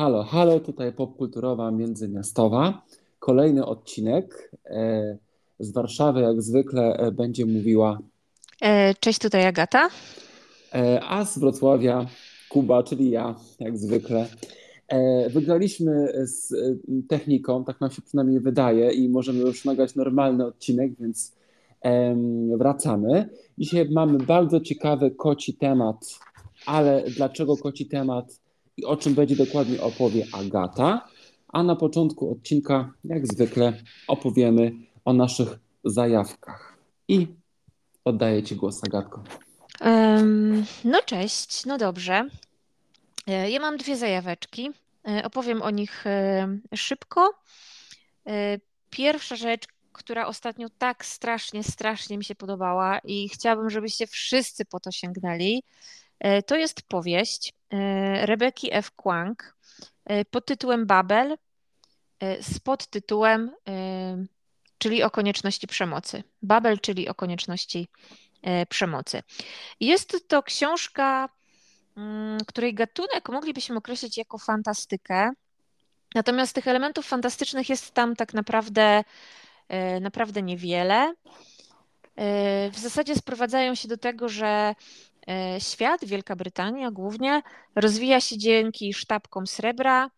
Halo, halo, tutaj popkulturowa międzymiastowa. Kolejny odcinek e, z Warszawy, jak zwykle, e, będzie mówiła. E, cześć, tutaj Agata. A z Wrocławia Kuba, czyli ja, jak zwykle. Wygraliśmy z techniką, tak nam się przynajmniej wydaje, i możemy już nagrać normalny odcinek, więc wracamy. Dzisiaj mamy bardzo ciekawy koci temat, ale dlaczego koci temat? I o czym będzie dokładnie opowie Agata. A na początku odcinka, jak zwykle, opowiemy o naszych zajawkach. I oddaję Ci głos, Agatko. Um, no cześć, no dobrze. E, ja mam dwie zajaweczki. E, opowiem o nich e, szybko. Pierwsza rzecz, która ostatnio tak strasznie, strasznie mi się podobała i chciałabym, żebyście wszyscy po to sięgnęli, to jest powieść Rebeki F. Kwang e, pod tytułem Babel e, z podtytułem czyli o konieczności przemocy. Babel, czyli o konieczności przemocy. Jest to książka, mm, której gatunek moglibyśmy określić jako fantastykę. Natomiast tych elementów fantastycznych jest tam tak naprawdę, naprawdę niewiele. W zasadzie sprowadzają się do tego, że E, świat, Wielka Brytania głównie, rozwija się dzięki sztabkom srebra,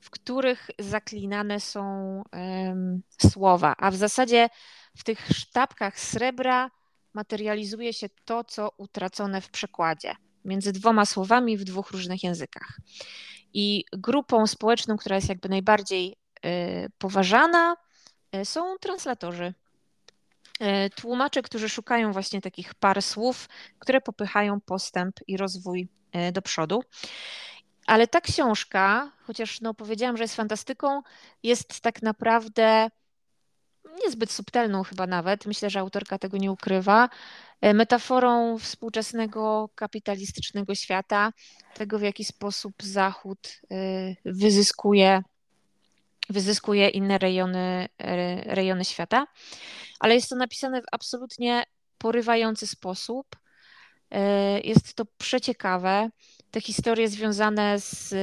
w których zaklinane są słowa, a w zasadzie w tych sztabkach srebra materializuje się to, co utracone w przekładzie między dwoma słowami w dwóch różnych językach. I grupą społeczną, która jest jakby najbardziej y, poważana, y, są translatorzy. E, tłumacze, którzy szukają właśnie takich par słów, które popychają postęp i rozwój e, do przodu. Ale ta książka, chociaż no powiedziałam, że jest fantastyką, jest tak naprawdę niezbyt subtelną chyba nawet, myślę, że autorka tego nie ukrywa, e, metaforą współczesnego kapitalistycznego świata, tego w jaki sposób Zachód wyzyskuje, wyzyskuje inne rejony, rejony świata ale jest to napisane w absolutnie porywający sposób. E, jest to przeciekawe. Te historie związane z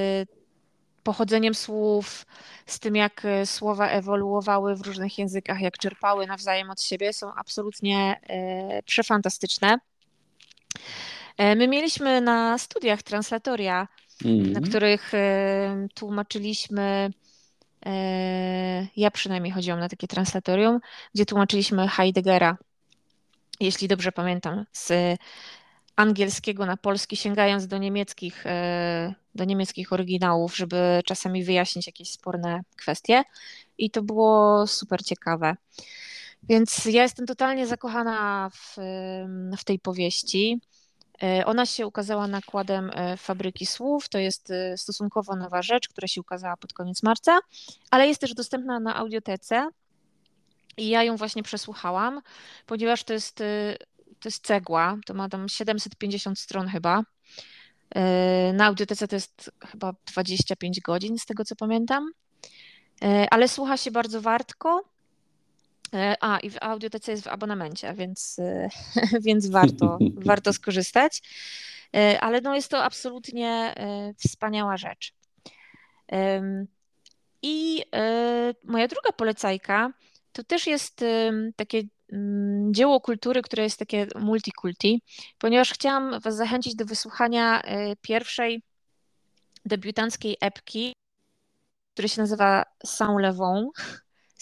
pochodzeniem słów, z tym jak e, słowa ewoluowały w różnych językach, jak czerpały nawzajem od siebie, są absolutnie e, przefantastyczne. My mieliśmy na studiach translatoria, mm. na których tłumaczyliśmy E, ja przynajmniej chodziłam na takie translatorium, gdzie tłumaczyliśmy Heideggera, jeśli dobrze pamiętam, z angielskiego na polski, sięgając do niemieckich, e, do niemieckich oryginałów, żeby czasami wyjaśnić jakieś sporne kwestie. I to było super ciekawe. Więc ja jestem totalnie zakochana w, w tej powieści. E, ona się ukazała nakładem e, Fabryki Słów. To jest e, stosunkowo nowa rzecz, która się ukazała pod koniec marca, ale jest też dostępna na audiotece. I ja ją właśnie przesłuchałam, ponieważ to jest, to jest cegła, to ma tam 750 stron chyba. Na audiotece to jest chyba 25 godzin, z tego co pamiętam. Ale słucha się bardzo wartko. E, a, i w audiotece jest w abonamencie, więc, e, więc warto, warto skorzystać. E, ale no jest to absolutnie wspaniała rzecz. I moja druga polecajka to też jest takie mm, dzieło kultury, które jest takie multikulti, ponieważ chciałam Was zachęcić do wysłuchania pierwszej debiutanckiej epki, która się nazywa Saint Levon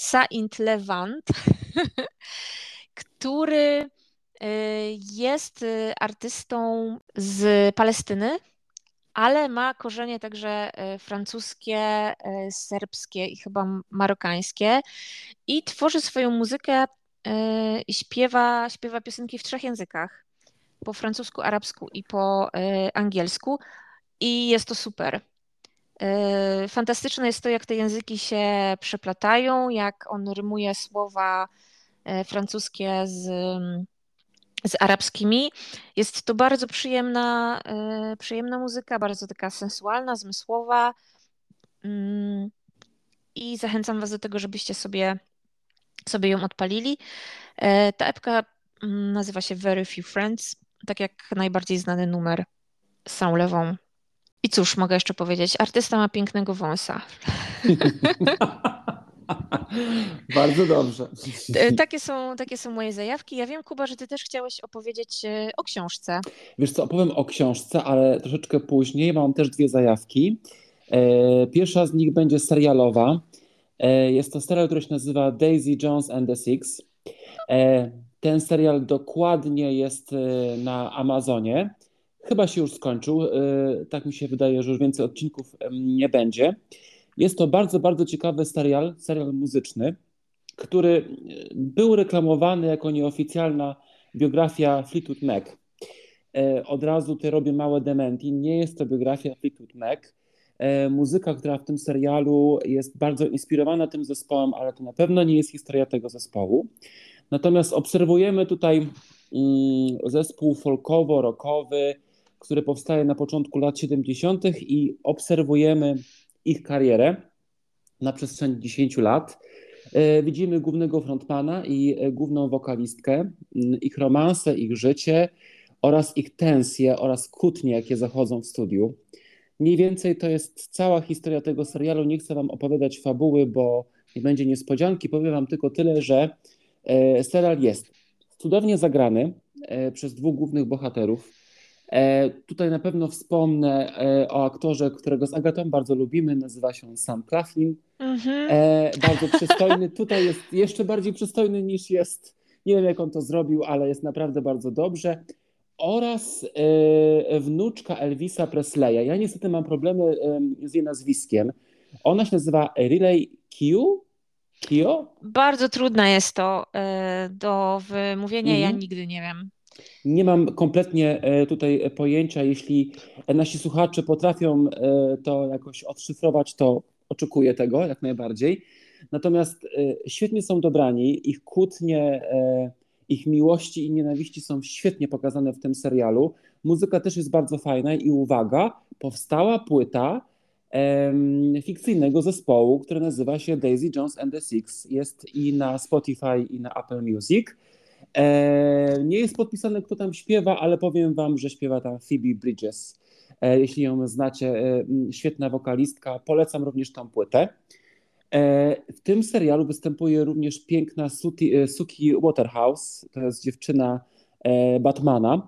Saint Levant, który y, jest y, artystą z Palestyny, ale ma korzenie także y, francuskie, serbskie i chyba marokańskie i tworzy swoją muzykę i śpiewa, śpiewa piosenki w trzech językach. Po francusku, arabsku i po angielsku. I jest to super. Yy, fantastyczne jest to, jak te języki się przeplatają, jak on rymuje słowa e, francuskie z, z arabskimi. Jest to bardzo przyjemna, e, przyjemna muzyka, bardzo taka sensualna, zmysłowa. I zachęcam Was do tego, żebyście sobie, sobie ją odpalili. Ta epka mm, nazywa się Very Few Friends, tak jak najbardziej znany numer Saint Levon I cóż mogę jeszcze powiedzieć? Artysta ma pięknego wąsa. Bardzo dobrze. Takie są, takie są moje zajawki. Ja wiem, Kuba, że ty też chciałeś opowiedzieć e, o książce. Wiesz co, opowiem o książce, ale troszeczkę później. Mam też dwie zajawki. E, pierwsza z nich będzie serialowa. E, jest to serial, który się nazywa Daisy Jones and the Six. Ten serial dokładnie jest na Amazonie. Chyba się już skończył. Tak mi się wydaje, że już więcej odcinków nie będzie. Jest to bardzo, bardzo ciekawy serial, serial muzyczny, który był reklamowany jako nieoficjalna biografia Fleetwood Mac. E, od razu tutaj robię małe dementi. Nie jest to biografia Fleetwood Mac. E, muzyka, która w tym serialu jest bardzo inspirowana tym zespołem, ale to na pewno nie jest historia tego zespołu. Natomiast obserwujemy tutaj mm, zespół folkowo-rockowy, który powstaje na początku lat 70. i obserwujemy ich karierę na przestrzeni 10 lat. E, widzimy głównego frontmana i e, główną wokalistkę, ich romanse, ich życie oraz ich tensje oraz kłótnie, jakie zachodzą w studiu. Mniej więcej to jest cała historia tego serialu. Nie chcę Wam opowiadać fabuły, bo nie będzie niespodzianki. Powiem Wam tylko tyle, że e, serial jest cudownie zagrany przez dwóch głównych bohaterów. E, tutaj na pewno wspomnę e, o aktorze, którego z Agatą bardzo lubimy, nazywa się Sam Claflin. Mhm. E, bardzo przystojny. Tutaj jest jeszcze bardziej przystojny niż jest. Nie wiem, jak on to zrobił, ale jest naprawdę bardzo dobrze. Oraz wnuczka Elvisa Presleya. Ja niestety mam problemy z jej nazwiskiem. Ona się nazywa Riley Q. Kio? Bardzo trudne jest to do wymówienia, mhm. ja nigdy nie wiem. Nie mam kompletnie e, tutaj pojęcia. Jeśli nasi słuchacze potrafią e, to jakoś odszyfrować, to oczekuję tego jak najbardziej. Natomiast e, świetnie są dobrani, ich kłótnie, ich miłości i nienawiści są świetnie pokazane w tym serialu. Muzyka też jest bardzo fajna i uwaga, powstała płyta fikcyjnego zespołu, który nazywa się Daisy Jones and the Six. Jest i na Spotify, i na Apple Music. E, nie jest podpisane, kto tam śpiewa, ale powiem wam, że śpiewa tam Phoebe Bridges. E, jeśli ją znacie, e, świetna wokalistka. Polecam również tą płytę. W tym serialu występuje również piękna Suki, Suki Waterhouse. To jest dziewczyna Batmana.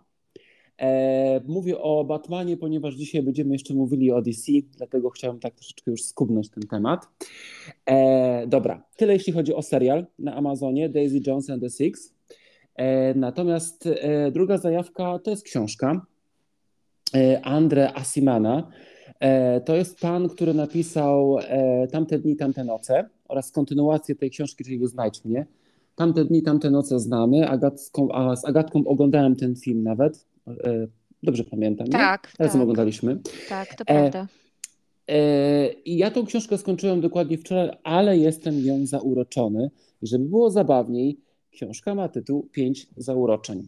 Mówię o Batmanie, ponieważ dzisiaj będziemy jeszcze mówili o DC, dlatego chciałem tak troszeczkę już skubnąć ten temat. dobra, tyle jeśli chodzi o serial na Amazonie Daisy Jones and the Six. E, natomiast e, druga zajawka to jest książka e, Andre Asimana. To jest pan, który napisał Tamte dni, tamte noce oraz kontynuację tej książki, czyli Znajdź mnie. Tamte dni, tamte noce znamy. Agatką, a z Agatką oglądałem ten film nawet. Dobrze pamiętam. Tak. Nie? Razem tak. oglądaliśmy. Tak, to prawda. I ja tą książkę skończyłem dokładnie wczoraj, ale jestem ją zauroczony. I żeby było zabawniej, Książka ma tytuł Pięć zauroczeń.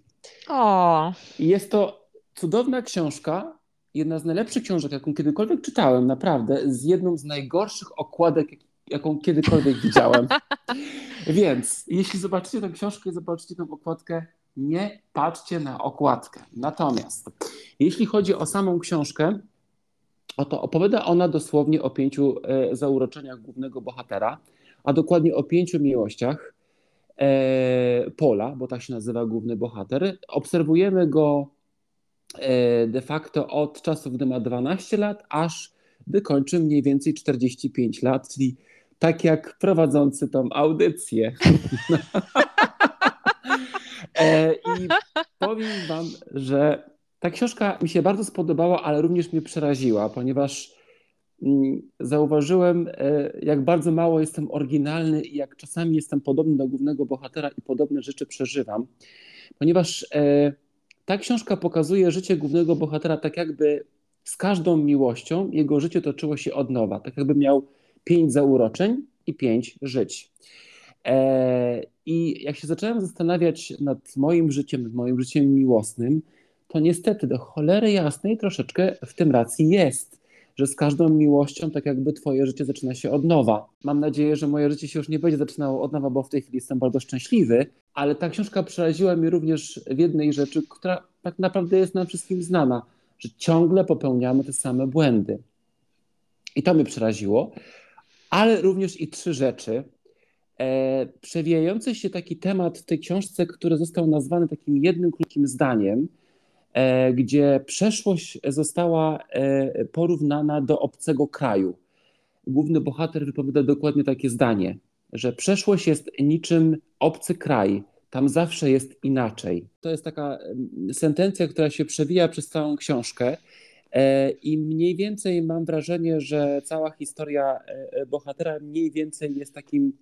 O. I jest to cudowna książka, jedna z najlepszych książek, jaką kiedykolwiek czytałem, naprawdę, z jedną z najgorszych okładek, jaką kiedykolwiek widziałem. Więc jeśli zobaczycie tę książkę i zobaczycie tę okładkę, nie patrzcie na okładkę. Natomiast jeśli chodzi o samą książkę, oto opowiada ona dosłownie o pięciu e, zauroczeniach głównego bohatera, a dokładnie o pięciu miłościach, Pola, bo tak się nazywa główny bohater. Obserwujemy go e, de facto od czasów, gdy ma 12 lat, aż gdy kończy mniej więcej 45 lat, czyli tak jak prowadzący tą audycję. E, I powiem Wam, że ta książka mi się bardzo spodobała, ale również mnie przeraziła, ponieważ zauważyłem, e, jak bardzo mało jestem oryginalny i jak czasami jestem podobny do głównego bohatera i podobne rzeczy przeżywam, ponieważ e, ta książka pokazuje życie głównego bohatera tak jakby z każdą miłością jego życie toczyło się od nowa, tak jakby miał pięć zauroczeń i pięć żyć. E, I jak się zacząłem zastanawiać nad moim życiem, nad moim życiem miłosnym, to niestety do cholery jasnej troszeczkę w tym racji jest że z każdą miłością tak jakby twoje życie zaczyna się od nowa. Mam nadzieję, że moje życie się już nie będzie zaczynało od nowa, bo w tej chwili jestem bardzo szczęśliwy, ale ta książka przeraziła mnie również w jednej rzeczy, która tak naprawdę jest nam wszystkim znana, że ciągle popełniamy te same błędy. I to mnie przeraziło, ale również i trzy rzeczy. E, przewijający się taki temat w tej książce, który został nazwany takim jednym krótkim zdaniem, gdzie przeszłość została e, porównana do obcego kraju. Główny bohater wypowiada dokładnie takie zdanie, że przeszłość jest niczym obcy kraj, tam zawsze jest inaczej. To jest taka sentencja, która się przewija przez całą książkę. E, I mniej więcej mam wrażenie, że cała historia e, bohatera mniej więcej jest takim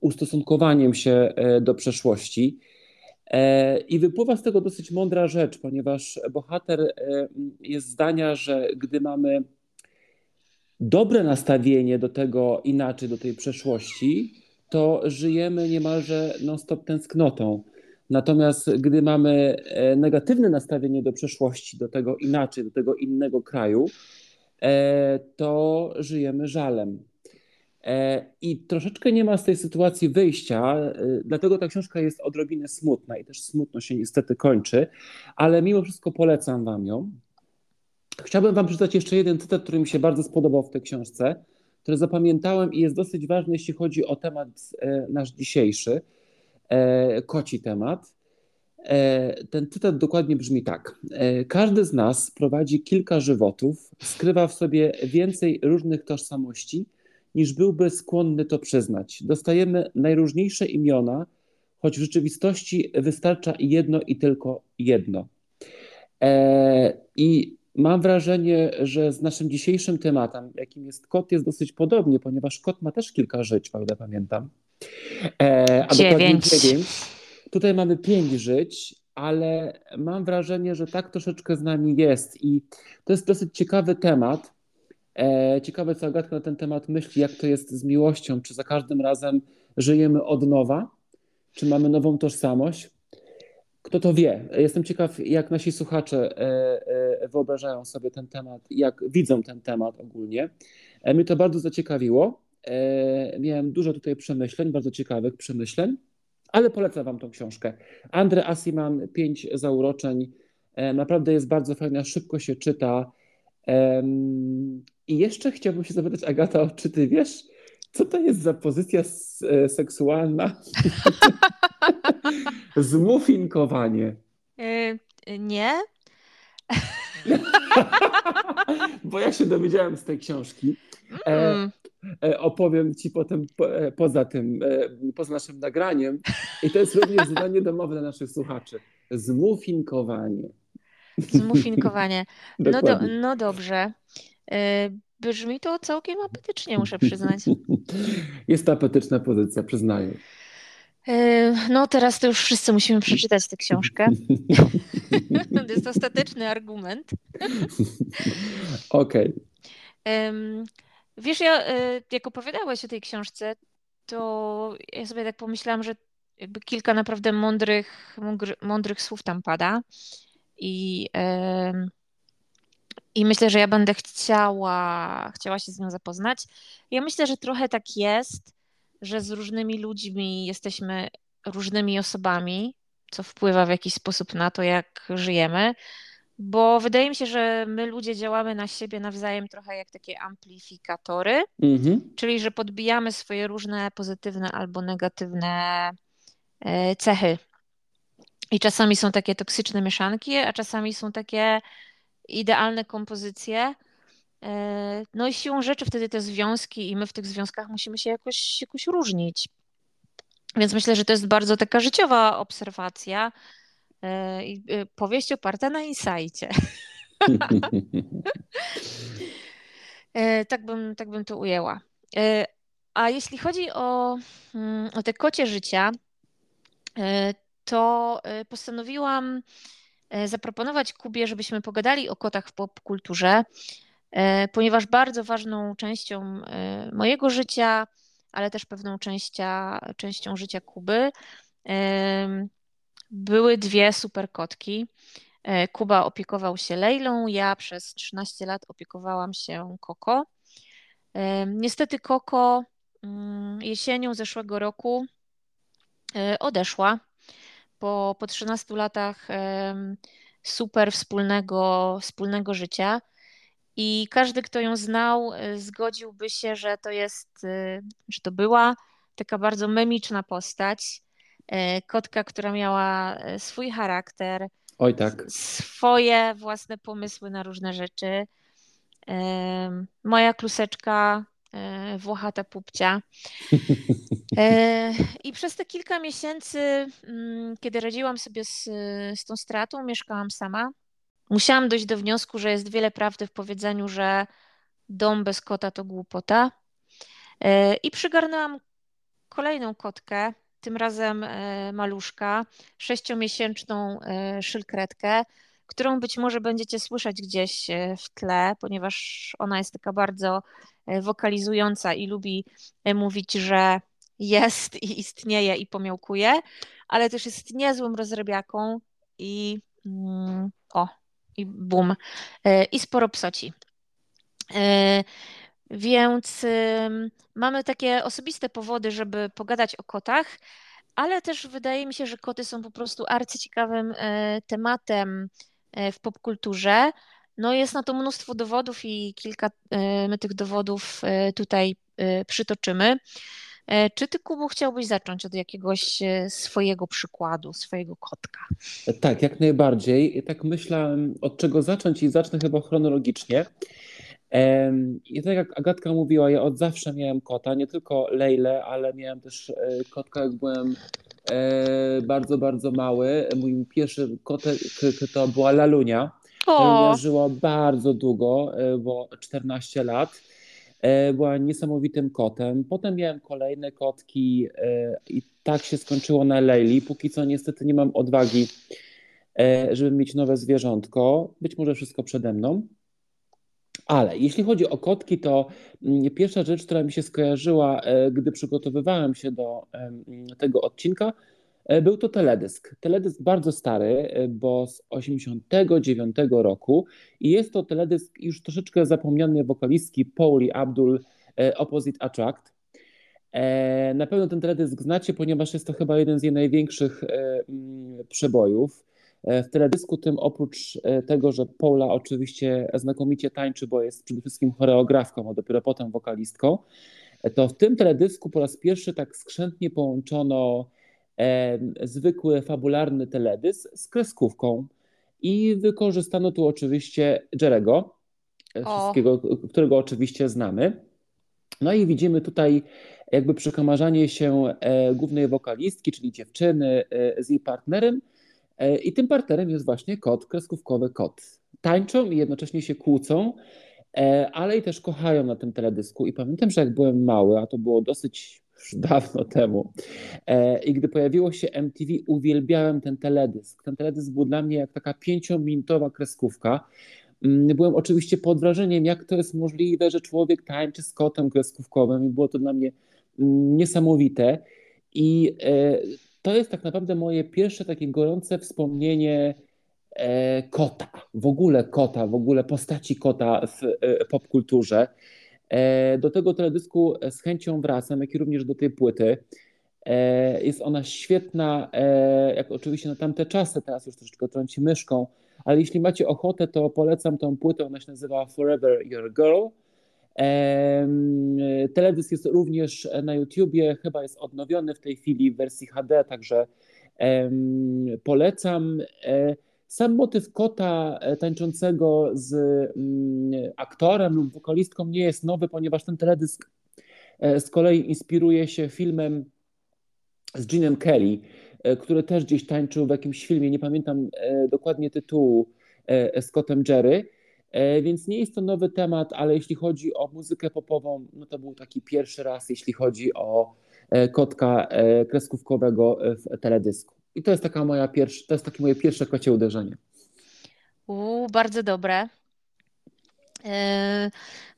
ustosunkowaniem się e, do przeszłości. I wypływa z tego dosyć mądra rzecz, ponieważ bohater jest zdania, że gdy mamy dobre nastawienie do tego inaczej, do tej przeszłości, to żyjemy niemalże non-stop tęsknotą. Natomiast gdy mamy e, negatywne nastawienie do przeszłości, do tego inaczej, do tego innego kraju, e, to żyjemy żalem. E, I troszeczkę nie ma z tej sytuacji wyjścia, dlatego ta książka jest odrobinę smutna i też smutno się niestety kończy, ale mimo wszystko polecam Wam ją. Chciałbym Wam przeczytać jeszcze jeden cytat, który mi się bardzo spodobał w tej książce, który zapamiętałem i jest dosyć ważny, jeśli chodzi o temat nasz dzisiejszy E, koci temat. E, ten cytat dokładnie brzmi tak. E, każdy z nas prowadzi kilka żywotów, skrywa w sobie więcej różnych tożsamości, niż byłby skłonny to przyznać. Dostajemy najróżniejsze imiona, choć w rzeczywistości wystarcza jedno i tylko jedno. I mam wrażenie, że z naszym dzisiejszym tematem, jakim jest kot, jest dosyć podobnie, ponieważ kot ma też kilka żyć, o ile pamiętam. E, a dziewięć. dziewięć. Tutaj mamy pięć żyć, ale mam wrażenie, że tak troszeczkę z nami jest i to jest dosyć ciekawy temat. E, ciekawe, co Agatka na ten temat myśli, jak to jest z miłością, czy za każdym razem żyjemy od nowa, czy mamy nową tożsamość. Kto to wie? Jestem ciekaw, jak nasi słuchacze e, e, wyobrażają sobie ten temat, jak widzą ten temat ogólnie. Mnie to bardzo zaciekawiło. Miałem dużo tutaj przemyśleń, bardzo ciekawych przemyśleń, ale polecam Wam tą książkę. Andre Asiman, Pięć zauroczeń. Naprawdę jest bardzo fajna, szybko się czyta. I jeszcze chciałbym się zapytać, Agata, czy Ty wiesz, co to jest za pozycja e, seksualna? Zmufinkowanie. nie. Bo ja się dowiedziałem z tej książki. Mm. E, opowiem Ci potem e, poza tym, e, poza naszym nagraniem. I to jest również zadanie domowe dla naszych słuchaczy. Zmufinkowanie. Zmufinkowanie. No, do, no dobrze. Brzmi to całkiem apetycznie, muszę przyznać. Jest to apetyczna pozycja, przyznaję. No teraz to już wszyscy musimy przeczytać tę książkę. to jest ostateczny argument. Okej. Okay. Wiesz, ja y, jak opowiadałeś o tej książce, to ja sobie tak pomyślałam, że jakby kilka naprawdę mądrych, mądrych słów tam pada. I, i myślę, że ja będę chciała, chciała się z nią zapoznać. Ja myślę, że trochę tak jest, że z różnymi ludźmi jesteśmy różnymi osobami, co wpływa w jakiś sposób na to, jak żyjemy bo wydaje mi się, że my ludzie działamy na siebie nawzajem trochę jak takie amplifikatory, mhm. czyli że podbijamy swoje różne pozytywne albo negatywne e, cechy. I czasami są takie toksyczne mieszanki, a czasami są takie idealne kompozycje. E, no i siłą rzeczy wtedy te związki i my w tych związkach musimy się jakoś, jakoś różnić. Więc myślę, że to jest bardzo taka życiowa obserwacja, E, y, powieść oparta na insajcie. E, tak, bym, tak bym to ujęła. E, a jeśli chodzi o, mm, o te kocie życia, to postanowiłam zaproponować Kubie, żebyśmy pogadali o kotach w popkulturze, ponieważ bardzo ważną częścią mojego życia, ale też pewną częścia, częścią życia Kuby były dwie super kotki. Kuba opiekował się Lejlą, ja przez 13 lat opiekowałam się Koko. Niestety Koko mm, jesienią zeszłego roku odeszła. Po, po 13 latach super wspólnego, wspólnego życia. I każdy, kto ją znał, zgodziłby się, że to jest, że to była taka bardzo memiczna postać. Kotka, która miała swój charakter, Oj tak. swoje własne pomysły na różne rzeczy. Moja kluseczka, e, włochata pupcia. E, I przez te kilka miesięcy, mm, kiedy radziłam sobie z, z tą stratą, mieszkałam sama. Musiałam dojść do wniosku, że jest wiele prawdy w powiedzeniu, że dom bez kota to głupota. E, I przygarnęłam kolejną kotkę, tym razem e, maluszka, sześciomiesięczną e, szylkretkę, którą być może będziecie słyszeć gdzieś e, w tle, ponieważ ona jest taka bardzo wokalizująca i lubi mówić, że jest i istnieje i pomiałkuje, ale też jest niezłym rozrabiaką i mm, o, i bum, i sporo psoci. Więc mamy takie osobiste powody, żeby pogadać o kotach, ale też wydaje mi się, że koty są po prostu arcyciekawym e, tematem e, w popkulturze. No jest na to mnóstwo dowodów i kilka e, my tych dowodów tutaj przytoczymy. Czy ty, Kubu, chciałbyś zacząć od jakiegoś swojego przykładu, swojego kotka? Tak, jak najbardziej. Tak myślałem, od czego zacząć i zacznę chyba chronologicznie. I tak jak Agatka mówiła, ja od zawsze miałem kota, nie tylko Lejle, ale miałem też e, kotka, jak byłem e, bardzo, bardzo mały. Mój pierwszy kotek to była Lalunia. Lalunia żyła bardzo długo, e, bo 14 lat. Była niesamowitym kotem. Potem miałem kolejne kotki i tak się skończyło na Lejli. Póki co niestety nie mam odwagi, żeby mieć nowe zwierzątko. Być może wszystko przede mną. Ale jeśli chodzi o kotki, to mm, pierwsza rzecz, która mi się skojarzyła, e, gdy przygotowywałem się do tego odcinka, e, był to teledysk. Teledysk bardzo stary, e, bo z 89 roku i jest to teledysk już troszeczkę zapomniany wokalistki Pauli Abdul Opposite Attract. Na pewno ten teledysk znacie, ponieważ jest to chyba jeden z jej największych przebojów. E, w teledysku tym oprócz e, tego, że Paula oczywiście znakomicie tańczy, bo jest przede wszystkim choreografką, a dopiero potem wokalistką, e, to w tym teledysku po raz pierwszy tak skrzętnie połączono zwykły fabularny teledysk z kreskówką. I wykorzystano tu oczywiście Jerego, którego oczywiście znamy. No i widzimy tutaj jakby przekomarzanie się głównej wokalistki, czyli dziewczyny z jej partnerem, I tym partnerem jest właśnie kot, kreskówkowy kot. Tańczą i jednocześnie się kłócą, e, ale i też kochają na tym teledysku. I pamiętam, że jak byłem mały, a to było dosyć już dawno temu, e, i gdy pojawiło się MTV, uwielbiałem ten teledysk. Ten teledysk był dla mnie jak taka pięciominutowa kreskówka. Mm, byłem oczywiście pod wrażeniem, jak to jest możliwe, że człowiek tańczy z kotem kreskówkowym i było to dla mnie mm, niesamowite. I to jest tak naprawdę moje pierwsze takie gorące wspomnienie e, kota, w ogóle kota, w ogóle postaci kota w e, popkulturze. E, do tego teledysku z chęcią wracam, jak i również do tej płyty. E, jest ona świetna, e, jak oczywiście na tamte czasy, teraz już troszeczkę trąci myszką, ale jeśli macie ochotę, to polecam tą płytę, ona się nazywa Forever Your Girl. Teledysk jest również na YouTubie, chyba jest odnowiony w tej chwili w wersji HD, także polecam. E, sam motyw kota e, tańczącego z mm, aktorem lub wokalistką nie jest nowy, ponieważ ten teledysk e, z kolei inspiruje się filmem z Ginem Kelly, który też gdzieś tańczył w jakimś filmie, nie pamiętam dokładnie tytułu, z kotem Jerry. E, więc nie jest to nowy temat, ale jeśli chodzi o muzykę popową, no to był taki pierwszy raz, jeśli chodzi o e, kotka e, kreskówkowego w teledysku. I to jest taka moja pierwsza, to jest takie moje pierwsze kocie uderzenie. U, bardzo dobre.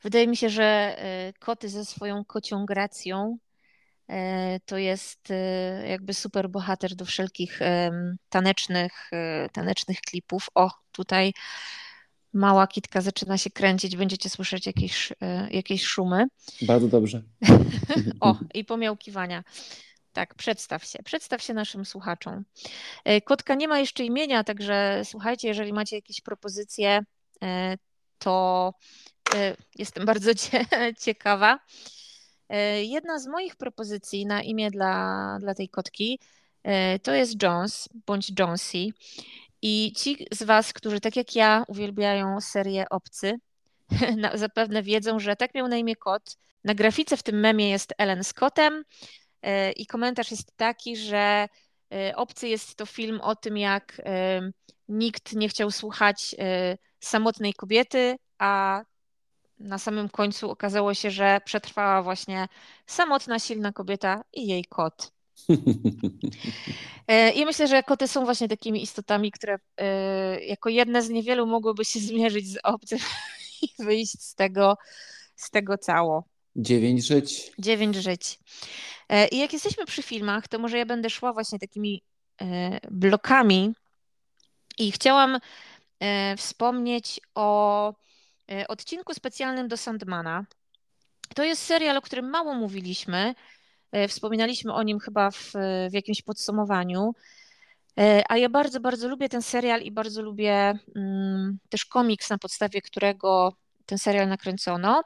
Wydaje mi się, że koty ze swoją kocią gracją to jest jakby super bohater do wszelkich tanecznych, tanecznych klipów. O, tutaj mała kitka zaczyna się kręcić, będziecie słyszeć jakieś, e, jakieś szumy. Bardzo dobrze. o, i pomiałkiwania. Tak, przedstaw się. Przedstaw się naszym słuchaczom. E, kotka nie ma jeszcze imienia, także słuchajcie, jeżeli macie jakieś propozycje, e, to jestem bardzo ciekawa. Jedna z moich propozycji na imię dla, dla tej kotki to jest Jones bądź Jonesy. I ci z Was, którzy tak jak ja uwielbiają serię Obcy, zapewne wiedzą, że tak miał na imię kot. Na grafice w tym memie jest Ellen Scottem e, i komentarz jest taki, że e, Obcy jest to film o tym, jak e, nikt nie chciał słuchać samotnej kobiety, a na samym końcu okazało się, że przetrwała właśnie samotna, silna kobieta i jej kot. I myślę, że koty są właśnie takimi istotami, które jako jedne z niewielu mogłyby się zmierzyć z obcym i wyjść z tego, z tego cało. Dziewięć żyć. Dziewięć żyć. E, I jak jesteśmy przy filmach, to może ja będę szła właśnie takimi e, blokami i chciałam e, wspomnieć o odcinku specjalnym do Sandmana. To jest serial, o którym mało mówiliśmy. Wspominaliśmy o nim chyba w, w jakimś podsumowaniu. E, a ja bardzo, bardzo lubię ten serial i bardzo lubię mm, też komiks, na podstawie którego ten serial nakręcono.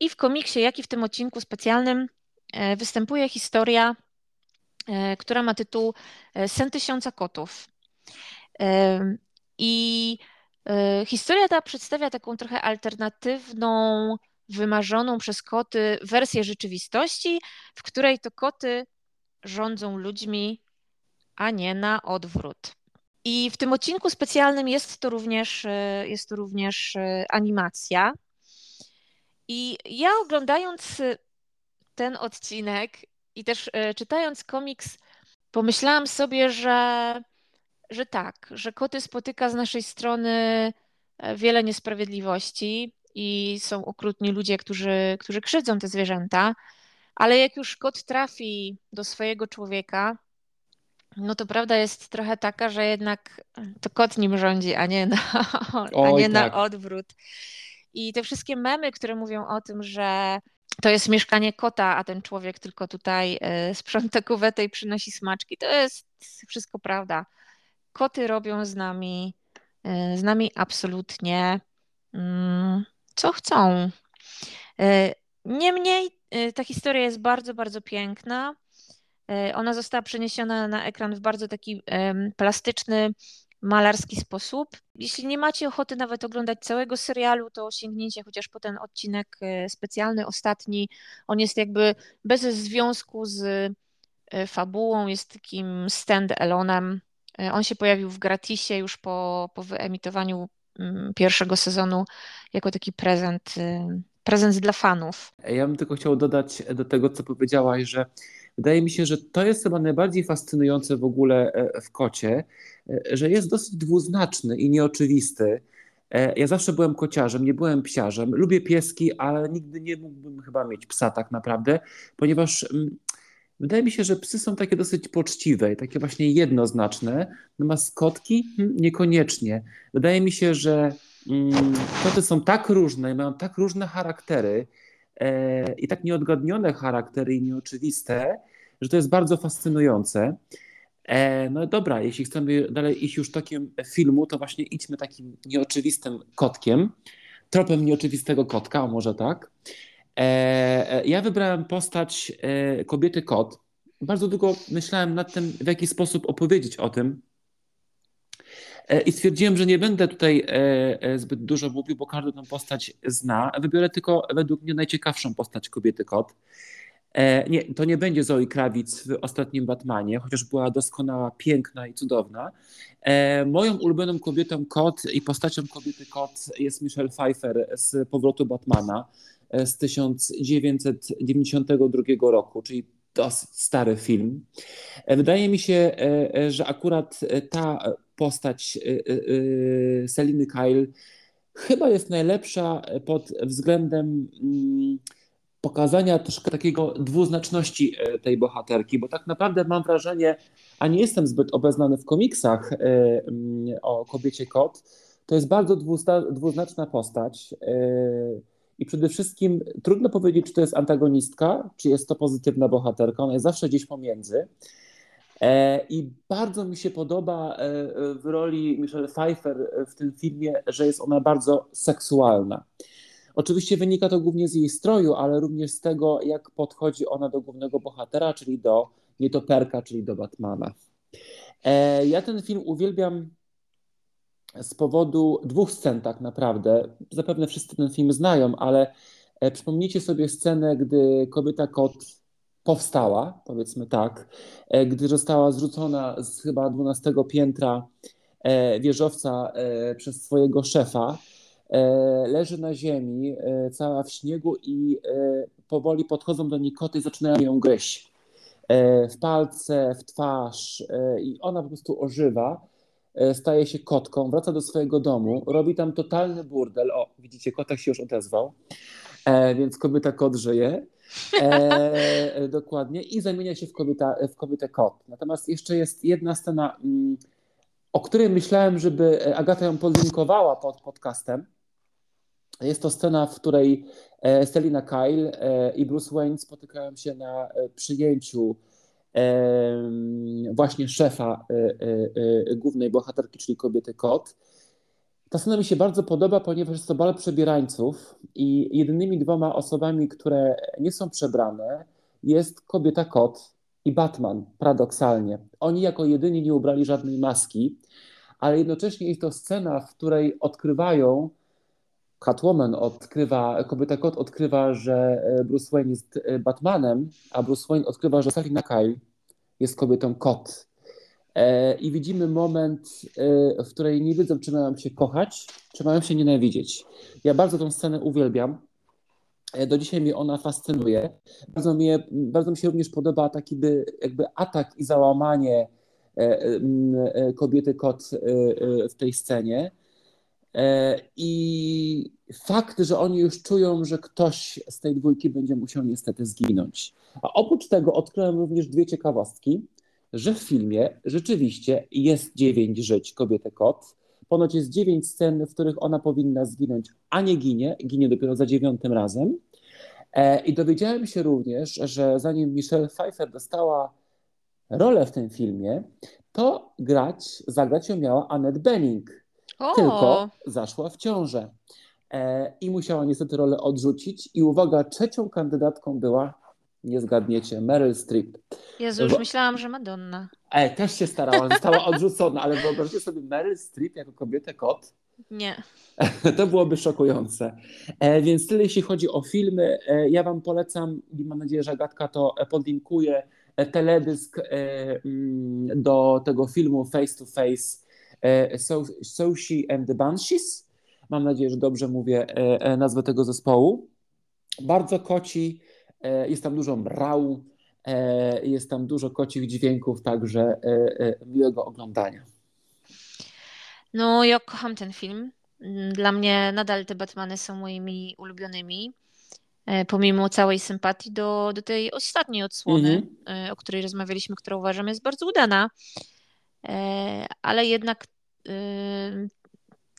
I w komiksie, jak i w tym odcinku specjalnym e, występuje historia, e, która ma tytuł Sen tysiąca kotów. I historia ta przedstawia taką trochę alternatywną, wymarzoną przez koty wersję rzeczywistości, w której to koty rządzą ludźmi a nie na odwrót. I w tym odcinku specjalnym jest to również, e, jest to również e, animacja. I ja oglądając e, ten odcinek i też czytając komiks, pomyślałam sobie, że, że tak, że koty spotyka z naszej strony wiele niesprawiedliwości i są okrutni ludzie, którzy, którzy krzywdzą te zwierzęta, ale jak już kot trafi do swojego człowieka, no to prawda jest trochę taka, że jednak to kot nim rządzi, a nie na, Oj, a nie tak. na odwrót. I te wszystkie memy, które mówią o tym, że to jest mieszkanie kota, a ten człowiek tylko tutaj e, sprząta kuwetę i przynosi smaczki, to jest wszystko prawda. Koty robią z nami, e, z nami absolutnie mm, co chcą. E, niemniej ta historia jest bardzo, bardzo piękna. E, ona została przeniesiona na ekran w bardzo taki plastyczny, malarski sposób. Jeśli nie macie ochoty nawet oglądać całego serialu, to sięgnijcie chociaż po ten odcinek e, specjalny, ostatni. On jest jakby bez związku z e, fabułą, jest takim stand-alone'em. On się pojawił w gratisie już po, po wyemitowaniu pierwszego sezonu jako taki prezent, prezent dla fanów. Ja bym tylko chciał dodać do tego, co powiedziałaś, że Wydaje mi się, że to jest chyba najbardziej fascynujące w ogóle e, w kocie, e, że jest dosyć dwuznaczny i nieoczywisty. E, ja zawsze byłem kociarzem, nie byłem psiarzem. Lubię pieski, ale nigdy nie mógłbym chyba mieć psa tak naprawdę, ponieważ mm, wydaje mi się, że psy są takie dosyć poczciwe i takie właśnie jednoznaczne. Natomiast kotki hmm, niekoniecznie. Wydaje mi się, że mm, koty są tak różne i mają tak różne charaktery, E, i tak nieodgadnione charaktery i nieoczywiste, że to jest bardzo fascynujące. E, no dobra, jeśli chcemy dalej iść już tokiem filmu, to właśnie idźmy takim nieoczywistym kotkiem, tropem nieoczywistego kotka, może tak. E, ja wybrałem postać kobiety kot. Bardzo długo myślałem nad tym, w jaki sposób opowiedzieć o tym, E, I stwierdziłem, że nie będę tutaj e, e, zbyt dużo mówił, bo każdy tę postać zna. Wybiorę tylko według mnie najciekawszą postać kobiety kot. Nie, to nie będzie Zoe Krawic w ostatnim Batmanie, chociaż była doskonała, piękna i cudowna. Moją ulubioną kobietą kot i postacią kobiety kot jest Michelle Pfeiffer z powrotu Batmana z 1992 roku, czyli dosyć stary film. Wydaje mi się, że akurat ta postać Seliny Kyle chyba jest najlepsza pod względem mm, pokazania troszkę takiego dwuznaczności e, tej bohaterki, bo tak naprawdę mam wrażenie, a nie jestem zbyt obeznany w komiksach e, mm, o kobiecie kot, to jest bardzo dwuznaczna postać. E, i przede wszystkim trudno powiedzieć, czy to jest antagonistka, czy jest to pozytywna bohaterka. Ona jest zawsze gdzieś pomiędzy. E, I bardzo mi się podoba e, w roli Michelle Pfeiffer w tym filmie, że jest ona bardzo seksualna. Oczywiście wynika to głównie z jej stroju, ale również z tego, jak podchodzi ona do głównego bohatera, czyli do nietoperka, czyli do Batmana. E, ja ten film uwielbiam z powodu dwóch scen tak naprawdę. Zapewne wszyscy ten film znają, ale przypomnijcie sobie scenę, gdy kobieta kot powstała, powiedzmy tak, e, gdy została zrzucona z chyba 12 piętra e, wieżowca e, przez swojego szefa. Leży na ziemi, cała w śniegu i powoli podchodzą do niej koty i zaczynają ją gryźć. W palce, w twarz i ona po prostu ożywa staje się kotką, wraca do swojego domu, robi tam totalny burdel. O, widzicie, kotek się już odezwał, więc kobieta kot żyje. E, dokładnie. I zamienia się w, kobieta, w kobietę kot. Natomiast jeszcze jest jedna scena, mm, o której myślałem, żeby Agata ją podlinkowała pod podcastem. Jest to scena, w której e, Selina Kyle e, i Bruce Wayne spotykają się na e, przyjęciu właśnie szefa głównej bohaterki, czyli kobiety kot. Ta scena mi się bardzo podoba, ponieważ jest to bal przebierańców i jedynymi dwoma osobami, które nie są przebrane, jest kobieta kot i Batman, paradoksalnie. Oni jako jedyni nie ubrali żadnej maski, ale jednocześnie jest to scena, w której odkrywają, Catwoman odkrywa, kobieta kot odkrywa, że Bruce Wayne jest Batmanem, a Bruce Wayne odkrywa, że Salina Kyle jest kobietą kot. E, i widzimy moment, e, w której nie wiedzą, czy mają się kochać, czy mają się nienawidzieć. Ja bardzo tę scenę uwielbiam. E, do dzisiaj mnie ona fascynuje. Bardzo, mnie, bardzo mi się również podoba taki by, jakby atak i załamanie kobiety kot w tej scenie. I fakt, że oni już czują, że ktoś z tej dwójki będzie musiał niestety zginąć. A oprócz tego odkryłem również dwie ciekawostki że w filmie rzeczywiście jest dziewięć żyć kobiety kot. Ponoć jest dziewięć scen, w których ona powinna zginąć, a nie ginie, ginie dopiero za dziewiątym razem. E, I dowiedziałem się również, że zanim Michelle Pfeiffer dostała rolę w tym filmie, to grać, zagrać ją miała Annette Bening. Tylko zaszła w ciążę. E, I musiała niestety rolę odrzucić. I uwaga, trzecią kandydatką była nie zgadniecie, Meryl Streep. Jezu, już Bo... myślałam, że Madonna. E, też się starała, została odrzucona, ale wyobraźcie sobie Meryl Streep jako kobietę kot. Nie. To byłoby szokujące. E, więc tyle jeśli chodzi o filmy. E, ja Wam polecam i mam nadzieję, że Agatka to podlinkuje e, teledysk e, mm, do tego filmu Face to Face e, so, Soshi and the Banshees. Mam nadzieję, że dobrze mówię nazwę tego zespołu. Bardzo koci, E, jest tam dużo mrał, e, jest tam dużo kocich dźwięków, także e, miłego oglądania. No, ja kocham ten film. Mm, dla mnie nadal te Batmany są moimi ulubionymi, pomimo całej sympatii do, do tej ostatniej odsłony, mhm. o której rozmawialiśmy, która uważam jest bardzo udana. Ale jednak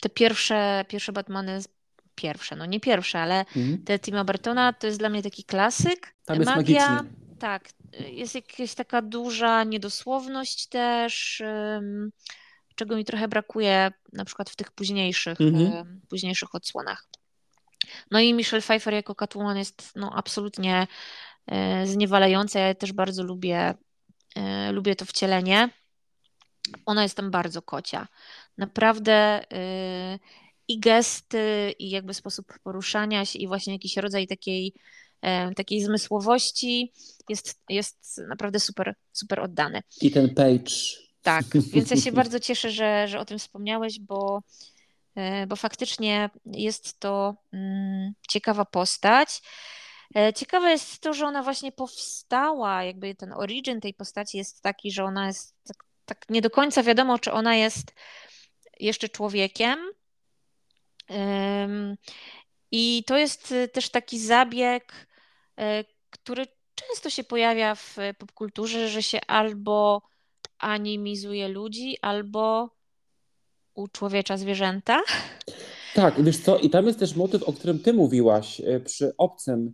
te pierwsze, pierwsze Batmany pierwsze, no nie pierwsze, ale mhm. te Tima Bartona to jest dla mnie taki klasyk. Tam jest Magia, magicznie. tak, jest jakaś taka duża niedosłowność też, czego mi trochę brakuje na przykład w tych późniejszych, mhm. późniejszych odsłonach. No i Michelle Pfeiffer jako Catwoman jest no, absolutnie e, zniewalająca. Ja też bardzo lubię, e, lubię to wcielenie. Ona jest tam bardzo kocia. Naprawdę e, i gesty, i jakby sposób poruszania się, i właśnie jakiś rodzaj takiej, e, takiej zmysłowości jest, jest naprawdę super, super oddany. I ten page. Tak, więc ja się bardzo cieszę, że, że o tym wspomniałeś, bo, e, bo faktycznie jest to mm, ciekawa postać. E, ciekawe jest to, że ona właśnie powstała, jakby ten origin tej postaci jest taki, że ona jest tak, nie do końca wiadomo, czy ona jest jeszcze człowiekiem, i to jest y, też taki zabieg, e, który często się pojawia w popkulturze, że się albo animizuje ludzi, albo uczłowiecza zwierzęta. Tak, wiesz co, i tam jest też motyw, o którym ty mówiłaś e, przy obcym,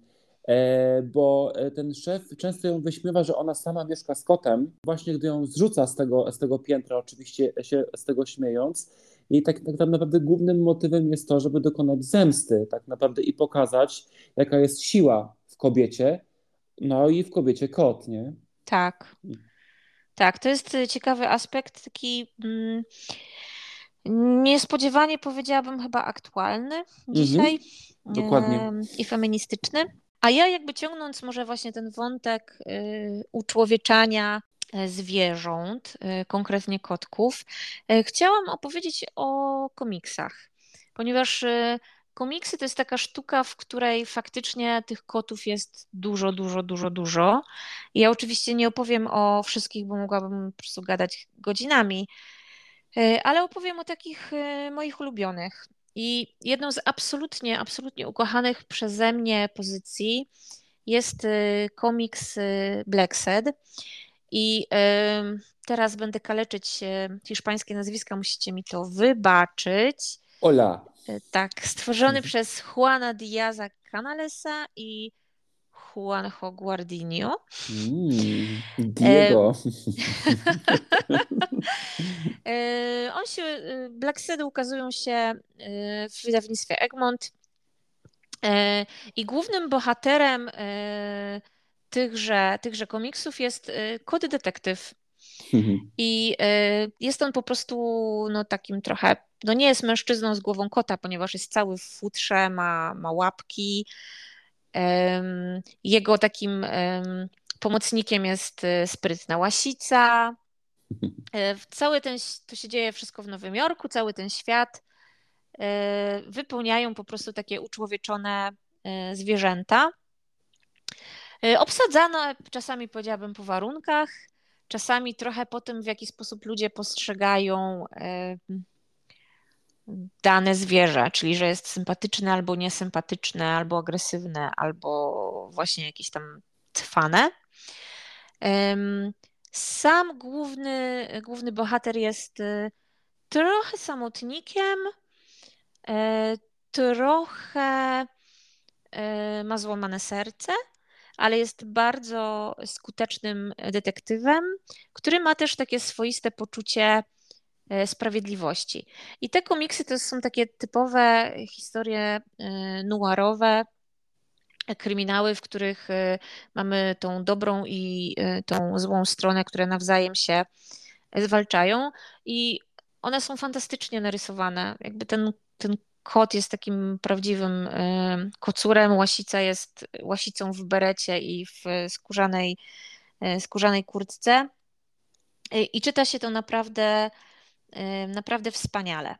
bo e, ten szef często ją wyśmiewa, że ona sama mieszka z kotem, właśnie gdy ją zrzuca z tego, z tego piętra, oczywiście się z tego śmiejąc. I tak, tak naprawdę głównym motywem jest to, żeby dokonać zemsty, tak naprawdę i pokazać, jaka jest siła w kobiecie, no i w kobiecie kot, nie? Tak. Tak, to jest ciekawy aspekt, taki. Mm, Niespodziewanie powiedziałabym chyba aktualny mhm. dzisiaj mhm, dokładnie. i feministyczny. A ja jakby ciągnąc może właśnie ten wątek y, uczłowieczania e, zwierząt, y, konkretnie kotków, y, chciałam opowiedzieć o komiksach, ponieważ komiksy to jest taka sztuka, w której faktycznie tych kotów jest dużo, dużo, dużo, dużo. Ja oczywiście nie opowiem o wszystkich, bo mogłabym po prostu gadać godzinami, ale opowiem o takich moich ulubionych. I jedną z absolutnie, absolutnie ukochanych przeze mnie pozycji jest e, komiks Black Sad. I teraz będę kaleczyć hiszpańskie nazwiska, musicie mi to wybaczyć. Ola. Tak, stworzony mhm. przez Juana Diaza Canalesa i Juanjo Guardinio. Mm, Diego. E, on się, e, Black Seedy ukazują się e, w wydawnictwie Egmont i głównym bohaterem tychże, tychże komiksów jest kod detektyw. Mhm. I jest on po prostu no, takim trochę, no nie jest mężczyzną z głową kota, ponieważ jest cały w futrze, ma, ma łapki, jego takim pomocnikiem jest e, sprytna łasica. E, cały ten, to się dzieje wszystko w Nowym Jorku, cały ten świat e, wypełniają po prostu takie uczłowieczone zwierzęta. Obsadzane czasami powiedziałabym po warunkach, czasami trochę po tym, w jaki sposób ludzie postrzegają dane zwierzę, czyli że jest sympatyczne albo niesympatyczne, albo agresywne, albo właśnie jakieś tam trwane. Sam główny, główny bohater jest y, trochę samotnikiem, e, trochę e, ma złamane serce, ale jest bardzo skutecznym detektywem, który ma też takie swoiste poczucie sprawiedliwości. I te komiksy to są takie typowe historie e, noirowe, kryminały, w których e, mamy tą dobrą i tą złą stronę, które nawzajem się zwalczają i one są fantastycznie narysowane. Jakby ten, ten kot jest takim prawdziwym kocurem, łasica jest łasicą w berecie i w skórzanej, skórzanej kurtce. I czyta się to naprawdę naprawdę wspaniale.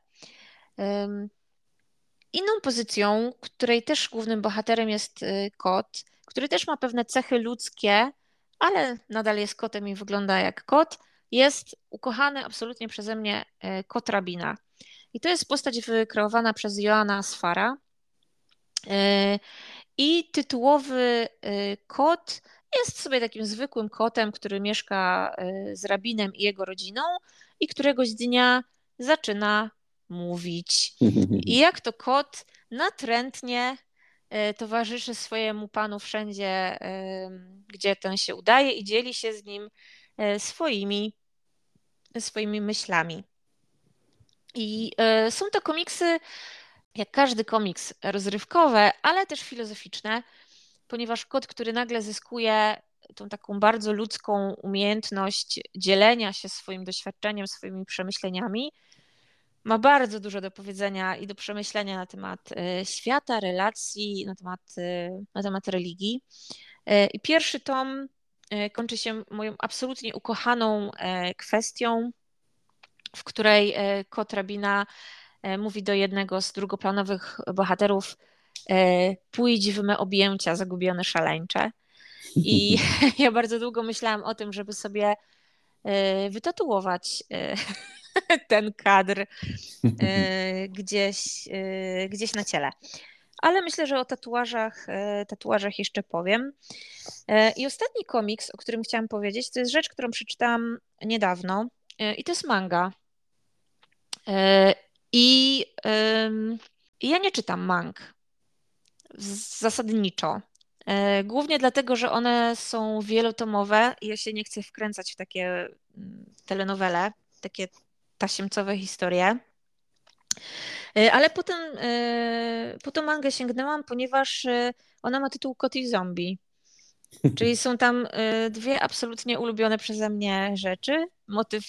Inną pozycją, której też głównym bohaterem jest y, kot, który też ma pewne cechy ludzkie, ale nadal jest kotem i wygląda jak kot, jest ukochany absolutnie przeze mnie y, kot rabina. I to jest postać wykreowana przez Joana Sfara. Y, I tytułowy kot jest sobie takim zwykłym kotem, który mieszka z rabinem i jego rodziną i któregoś dnia zaczyna mówić. I jak to kot natrętnie e, towarzyszy swojemu panu wszędzie, e, gdzie ten się udaje i dzieli się z nim e, swoimi, swoimi myślami. I są to komiksy, jak każdy komiks, rozrywkowe, ale też filozoficzne, ponieważ kot, który nagle zyskuje tą taką bardzo ludzką umiejętność dzielenia się swoim doświadczeniem, swoimi przemyśleniami, ma bardzo dużo do powiedzenia i do przemyślenia na temat e, świata, relacji, na temat, e, na temat religii. E, I pierwszy tom kończy się moją absolutnie ukochaną kwestią, w której kot rabina mówi do jednego z drugoplanowych bohaterów: Pójdź w me objęcia, zagubione szaleńcze. I ja bardzo długo myślałam o tym, żeby sobie e, wytatuować e, ten kadr e, gdzieś, gdzieś na ciele. Ale myślę, że o tatuażach, tatuażach jeszcze powiem. I ostatni komiks, o którym chciałam powiedzieć, to jest rzecz, którą przeczytałam niedawno i to jest manga. I I ja nie czytam mang zasadniczo. E, głównie dlatego, że one są wielotomowe i ja się nie chcę wkręcać w takie mm, telenowele, takie tasiemcowe historie. E, ale potem e, po tą mangę sięgnęłam, ponieważ ona ma tytuł Kot i Zombie. Czyli są tam dwie absolutnie ulubione przeze mnie rzeczy. Motyw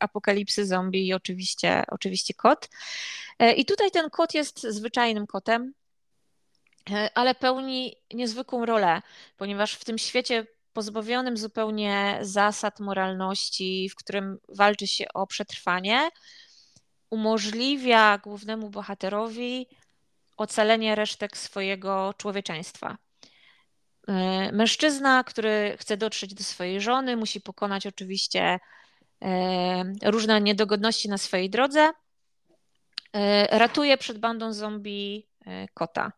apokalipsy zombie i oczywiście, oczywiście kot. I tutaj ten kot jest zwyczajnym kotem, ale pełni niezwykłą rolę, ponieważ w tym świecie pozbawionym zupełnie zasad moralności, w którym walczy się o przetrwanie, umożliwia głównemu bohaterowi ocalenie resztek swojego człowieczeństwa. E, mężczyzna, który chce dotrzeć do swojej żony, musi pokonać oczywiście e, różne niedogodności na swojej drodze. Ratuje przed bandą zombie kota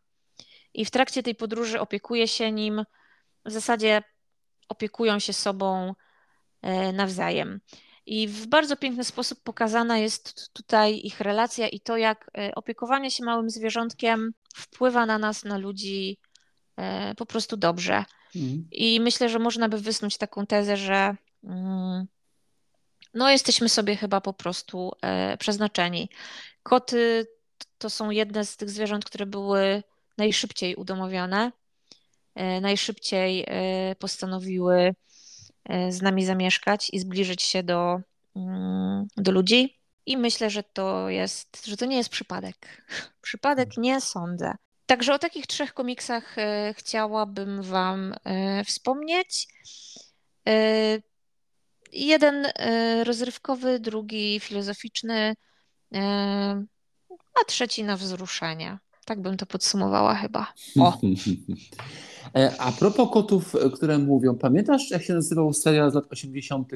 i w trakcie tej podróży opiekuje się nim, w zasadzie opiekują się sobą e, nawzajem. I w bardzo piękny sposób pokazana jest tutaj ich relacja i to, jak e, opiekowanie się małym zwierzątkiem wpływa na nas, na ludzi e, po prostu dobrze. Mhm. I myślę, że można by wysnuć taką tezę, że mm, no, jesteśmy sobie chyba po prostu przeznaczeni. Koty to są jedne z tych zwierząt, które były najszybciej udomowione, e, najszybciej e, postanowiły e, z nami zamieszkać i zbliżyć się do, mm, do ludzi. I myślę, że to jest, że to nie jest przypadek. Przypadek nie sądzę. Także o takich trzech komiksach chciałabym Wam wspomnieć. Jeden rozrywkowy, drugi filozoficzny, a trzeci na wzruszenie. Tak bym to podsumowała chyba. O. E, a propos kotów, e, które mówią, pamiętasz jak się nazywał serial z lat 80.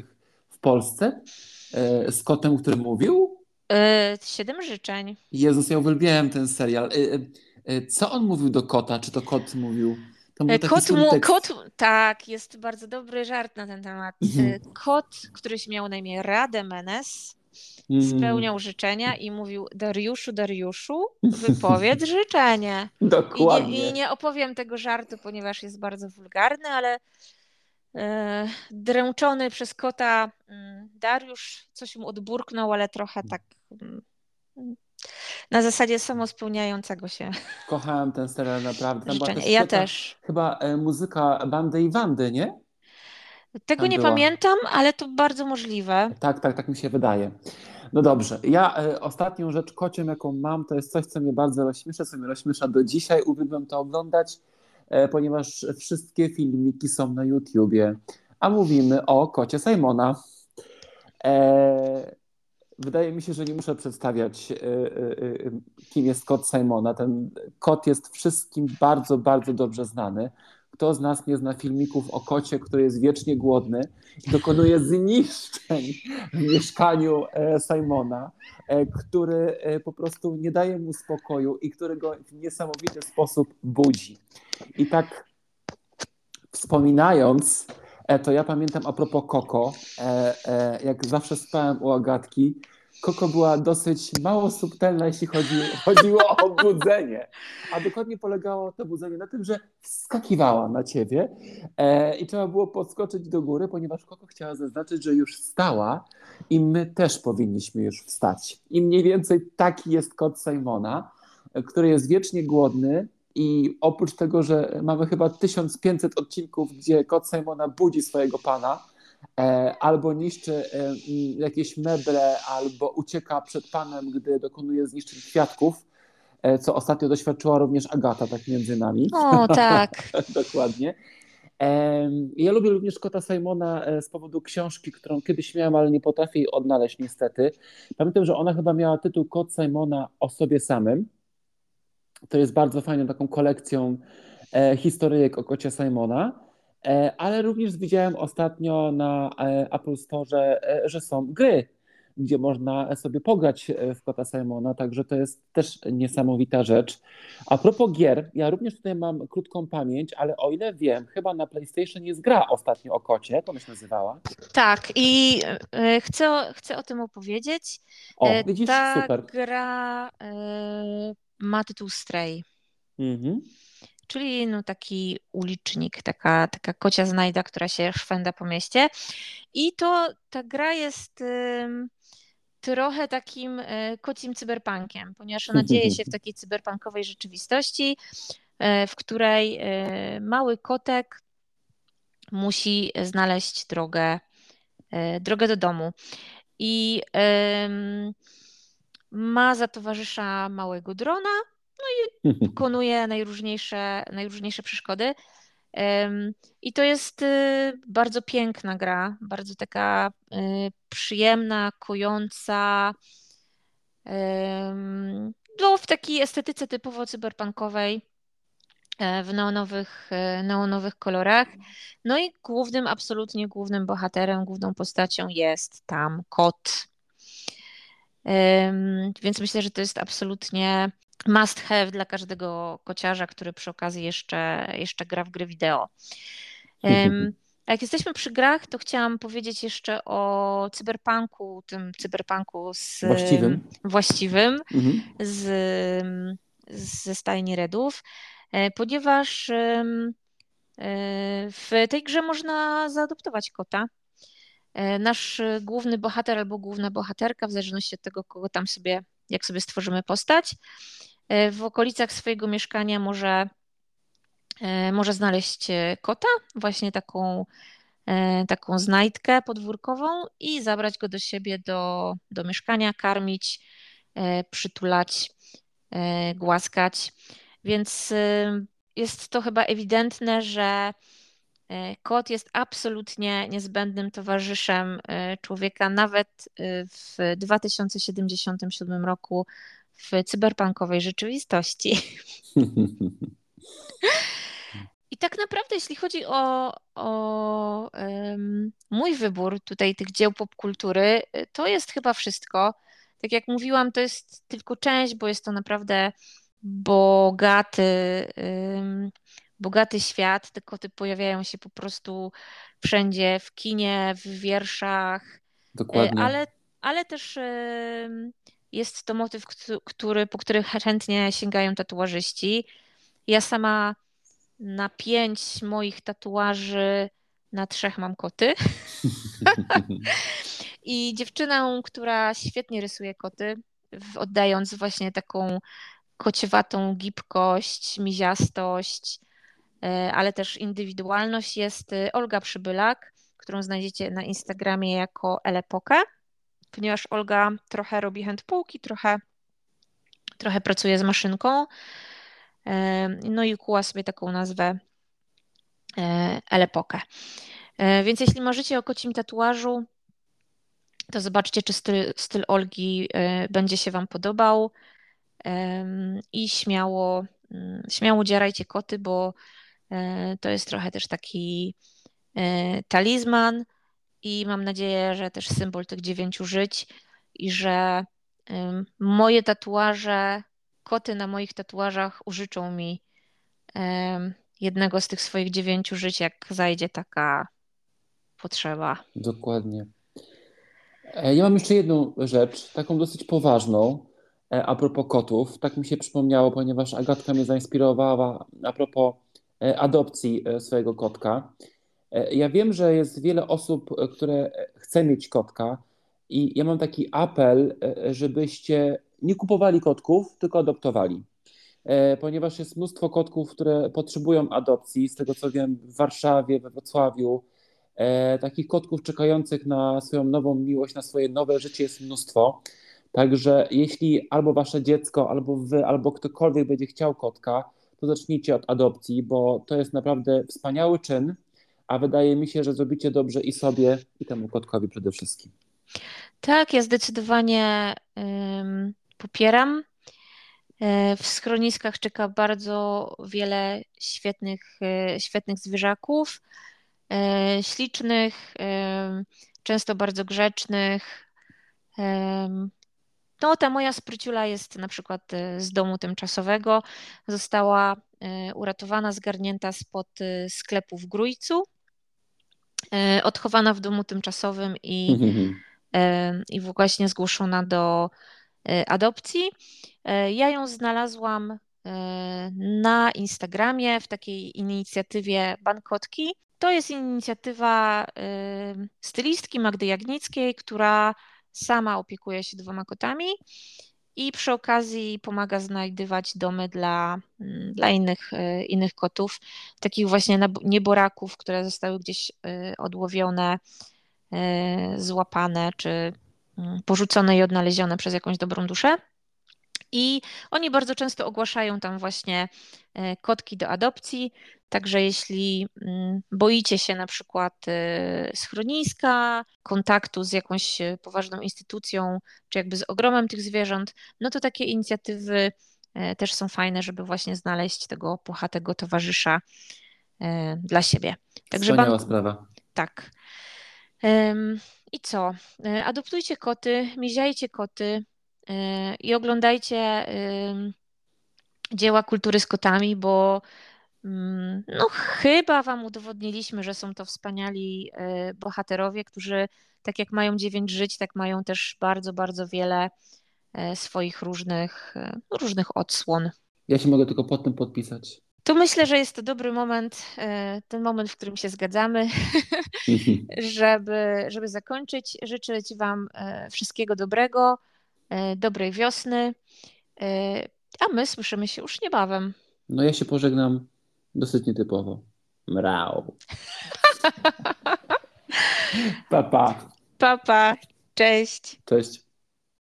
w Polsce e, z kotem, który mówił? Siedem życzeń. Jezus, ja uwielbiałem ten serial. Co on mówił do kota? Czy to kot mówił? To kot, mu, kot, tak, jest bardzo dobry żart na ten temat. Mhm. Kot, który się miał na imię Rademenes. Spełniał życzenia i mówił Dariuszu, Dariuszu, wypowiedz życzenie. Dokładnie. I nie, I nie, opowiem tego żartu, ponieważ jest bardzo wulgarny, ale e, dręczony przez kota mm, Dariusz coś mu odburknął, ale trochę tak mm, na zasadzie samospełniającego się. Kochałem ten serial naprawdę. Życzenie. Ja też. Chyba e, muzyka Bandy i Wandy, nie? Tego Tam nie była. pamiętam, ale to bardzo możliwe. Tak, tak, tak mi się wydaje. No dobrze. Ja y, ostatnią rzecz kocią, jaką mam, to jest coś, co mnie bardzo rozśmiesza, co mnie rozśmiesza do dzisiaj. Uwielbiam to oglądać, y, ponieważ wszystkie filmiki są na YouTubie. A mówimy o kocie Simona. E, wydaje mi się, że nie muszę przedstawiać, y, kim jest kot Simona. Ten kot jest wszystkim bardzo, bardzo dobrze znany. Kto z nas nie zna filmików o kocie, który jest wiecznie głodny i dokonuje zniszczeń w mieszkaniu e, Simona, e, który e, po prostu nie daje mu spokoju i który go w niesamowity sposób budzi. I tak wspominając, to ja pamiętam a propos Koko, jak zawsze spałem u Agatki, Koko była dosyć mało subtelna, jeśli chodzi, chodziło o budzenie. A dokładnie polegało to budzenie na tym, że wskakiwała na ciebie e, i trzeba było podskoczyć do góry, ponieważ Koko chciała zaznaczyć, że już wstała i my też powinniśmy już wstać. I mniej więcej taki jest kot Simona, który jest wiecznie głodny, i oprócz tego, że mamy chyba 1500 odcinków, gdzie kot Simona budzi swojego pana, albo niszczy e, jakieś meble, albo ucieka przed panem, gdy dokonuje zniszczeń kwiatków, e, co ostatnio doświadczyła również Agata, tak między nami. O, tak. Dokładnie. Ja lubię również kota Simona z powodu książki, którą kiedyś miałem, ale nie potrafię jej odnaleźć niestety. Pamiętam, że ona chyba miała tytuł Kot Simona o sobie samym. To jest bardzo fajną taką kolekcją historyjek o kocie Simona. E, ale również widziałem ostatnio na e, Apple Store, e, że są gry, gdzie można sobie pograć w Kota Simona, także to jest też niesamowita rzecz. A propos gier, ja również tutaj mam krótką pamięć, ale o ile wiem, chyba na PlayStation jest gra ostatnio o kocie, jak ona się nazywała? Tak, i chcę, chcę o tym opowiedzieć. O, widzisz, Ta super. gra ma tytuł Stray. Mhm. Czyli no taki ulicznik, taka, taka kocia znajda, która się szwenda po mieście. I to ta gra jest trochę takim e, kocim cyberpunkiem, ponieważ ona dzieje się w takiej cyberpunkowej rzeczywistości, e, w której e, mały kotek musi znaleźć drogę, drogę do domu. I ma za towarzysza małego drona, no i pokonuje najróżniejsze, najróżniejsze przeszkody. I to jest y, bardzo piękna gra, bardzo taka y, przyjemna, kojąca. No, w takiej estetyce typowo cyberpunkowej, e, w neonowych, e, neonowych kolorach. No i głównym, absolutnie głównym bohaterem, główną postacią jest tam kot. Więc myślę, że to jest absolutnie must have dla każdego kociarza, który przy okazji jeszcze, jeszcze gra w gry wideo. A jak jesteśmy przy grach, to chciałam powiedzieć jeszcze o cyberpunku, tym cyberpunku z, właściwym, właściwym mhm. z, ze stajni Redów, e, ponieważ e, w tej grze można zaadoptować kota. E, nasz główny bohater albo główna bohaterka, w zależności od tego, kogo tam sobie, jak sobie stworzymy postać, E, w okolicach swojego mieszkania może, e, może znaleźć e, kota, właśnie taką, taką znajdkę podwórkową i zabrać go do siebie do, do mieszkania, karmić, przytulać, głaskać. Więc jest to chyba ewidentne, że kot jest absolutnie niezbędnym towarzyszem człowieka, nawet w 2077 roku w cyberpunkowej rzeczywistości. I tak naprawdę, jeśli chodzi o, o um, mój wybór tutaj tych dzieł popkultury, to jest chyba wszystko. Tak jak mówiłam, to jest tylko część, bo jest to naprawdę bogaty, um, bogaty świat. Te koty pojawiają się po prostu wszędzie, w kinie, w wierszach. Dokładnie. Ale, ale też um, jest to motyw, który, po który chętnie sięgają tatuażyści. Ja sama na pięć moich tatuaży na trzech mam koty. I dziewczyną, która świetnie rysuje koty, oddając właśnie taką kociewatą gibkość, miziastość, e, ale też indywidualność jest e, Olga Przybylak, którą znajdziecie na Instagramie jako Elepokę ponieważ Olga trochę robi handpółki, trochę, trochę pracuje z maszynką. No i kuła sobie taką nazwę e, Elepokę. E, więc jeśli marzycie o kocim tatuażu, to zobaczcie, czy styl, styl Olgi e, będzie się Wam podobał i śmiało, mm, śmiało dzierajcie koty, bo to jest trochę też taki talizman, i mam nadzieję, że też symbol tych dziewięciu żyć i że moje tatuaże, koty na moich tatuażach użyczą mi jednego z tych swoich dziewięciu żyć, jak zajdzie taka potrzeba. Dokładnie. E, ja mam jeszcze jedną rzecz, taką dosyć poważną, e, a propos kotów. Tak mi się przypomniało, ponieważ Agatka mnie zainspirowała a propos e, adopcji swojego kotka. E, ja wiem, że jest wiele osób, e, które chce mieć kotka i ja mam taki apel, e, żebyście nie kupowali kotków, tylko adoptowali. Ponieważ jest mnóstwo kotków, które potrzebują adopcji, z tego co wiem, w Warszawie, we Wrocławiu. Takich kotków czekających na swoją nową miłość, na swoje nowe życie jest mnóstwo. Także jeśli albo wasze dziecko, albo wy, albo ktokolwiek będzie chciał kotka, to zacznijcie od adopcji, bo to jest naprawdę wspaniały czyn a wydaje mi się, że zrobicie dobrze i sobie, i temu kotkowi przede wszystkim. Tak, ja zdecydowanie um, popieram. E, w schroniskach czeka bardzo wiele świetnych, e, świetnych zwierzaków, e, ślicznych, często bardzo grzecznych. No, ta moja spryciula jest na przykład z domu tymczasowego. Została uratowana, zgarnięta spod sklepu w Grójcu. Odchowana w domu tymczasowym i, e, i właśnie zgłoszona do, adopcji. Ja ją znalazłam na Instagramie w takiej inicjatywie Bankotki. To jest inicjatywa stylistki Magdy Jagnickiej, która sama opiekuje się dwoma kotami i przy okazji pomaga znajdywać domy dla, mm, dla innych, e, innych kotów, takich właśnie nieboraków, które zostały gdzieś e, odłowione, e, złapane czy mm, porzucone i odnalezione przez jakąś dobrą duszę. I oni bardzo często ogłaszają tam właśnie kotki do adopcji. Także jeśli mm, boicie się na przykład e, schroniska, kontaktu z jakąś e, poważną instytucją, czy jakby z ogromem tych zwierząt, no to takie inicjatywy też są fajne, żeby właśnie znaleźć tego puchatego towarzysza dla siebie. Także Wspaniała sprawa. Tak. I co? Adoptujcie koty, miziajcie koty, i oglądajcie dzieła kultury z kotami, bo no, chyba Wam udowodniliśmy, że są to wspaniali y, bohaterowie, którzy tak jak mają dziewięć żyć, tak mają też bardzo, bardzo wiele y, swoich różnych, y, różnych odsłon. Ja się mogę tylko pod tym podpisać. Tu myślę, że jest to dobry moment, ten moment, w którym się zgadzamy, żeby, żeby zakończyć. Życzyć Wam wszystkiego dobrego. E, dobrej wiosny, e, a my słyszymy się już niebawem. No ja się pożegnam dosyć nietypowo. Mrał. Papa. Papa. Cześć. Cześć.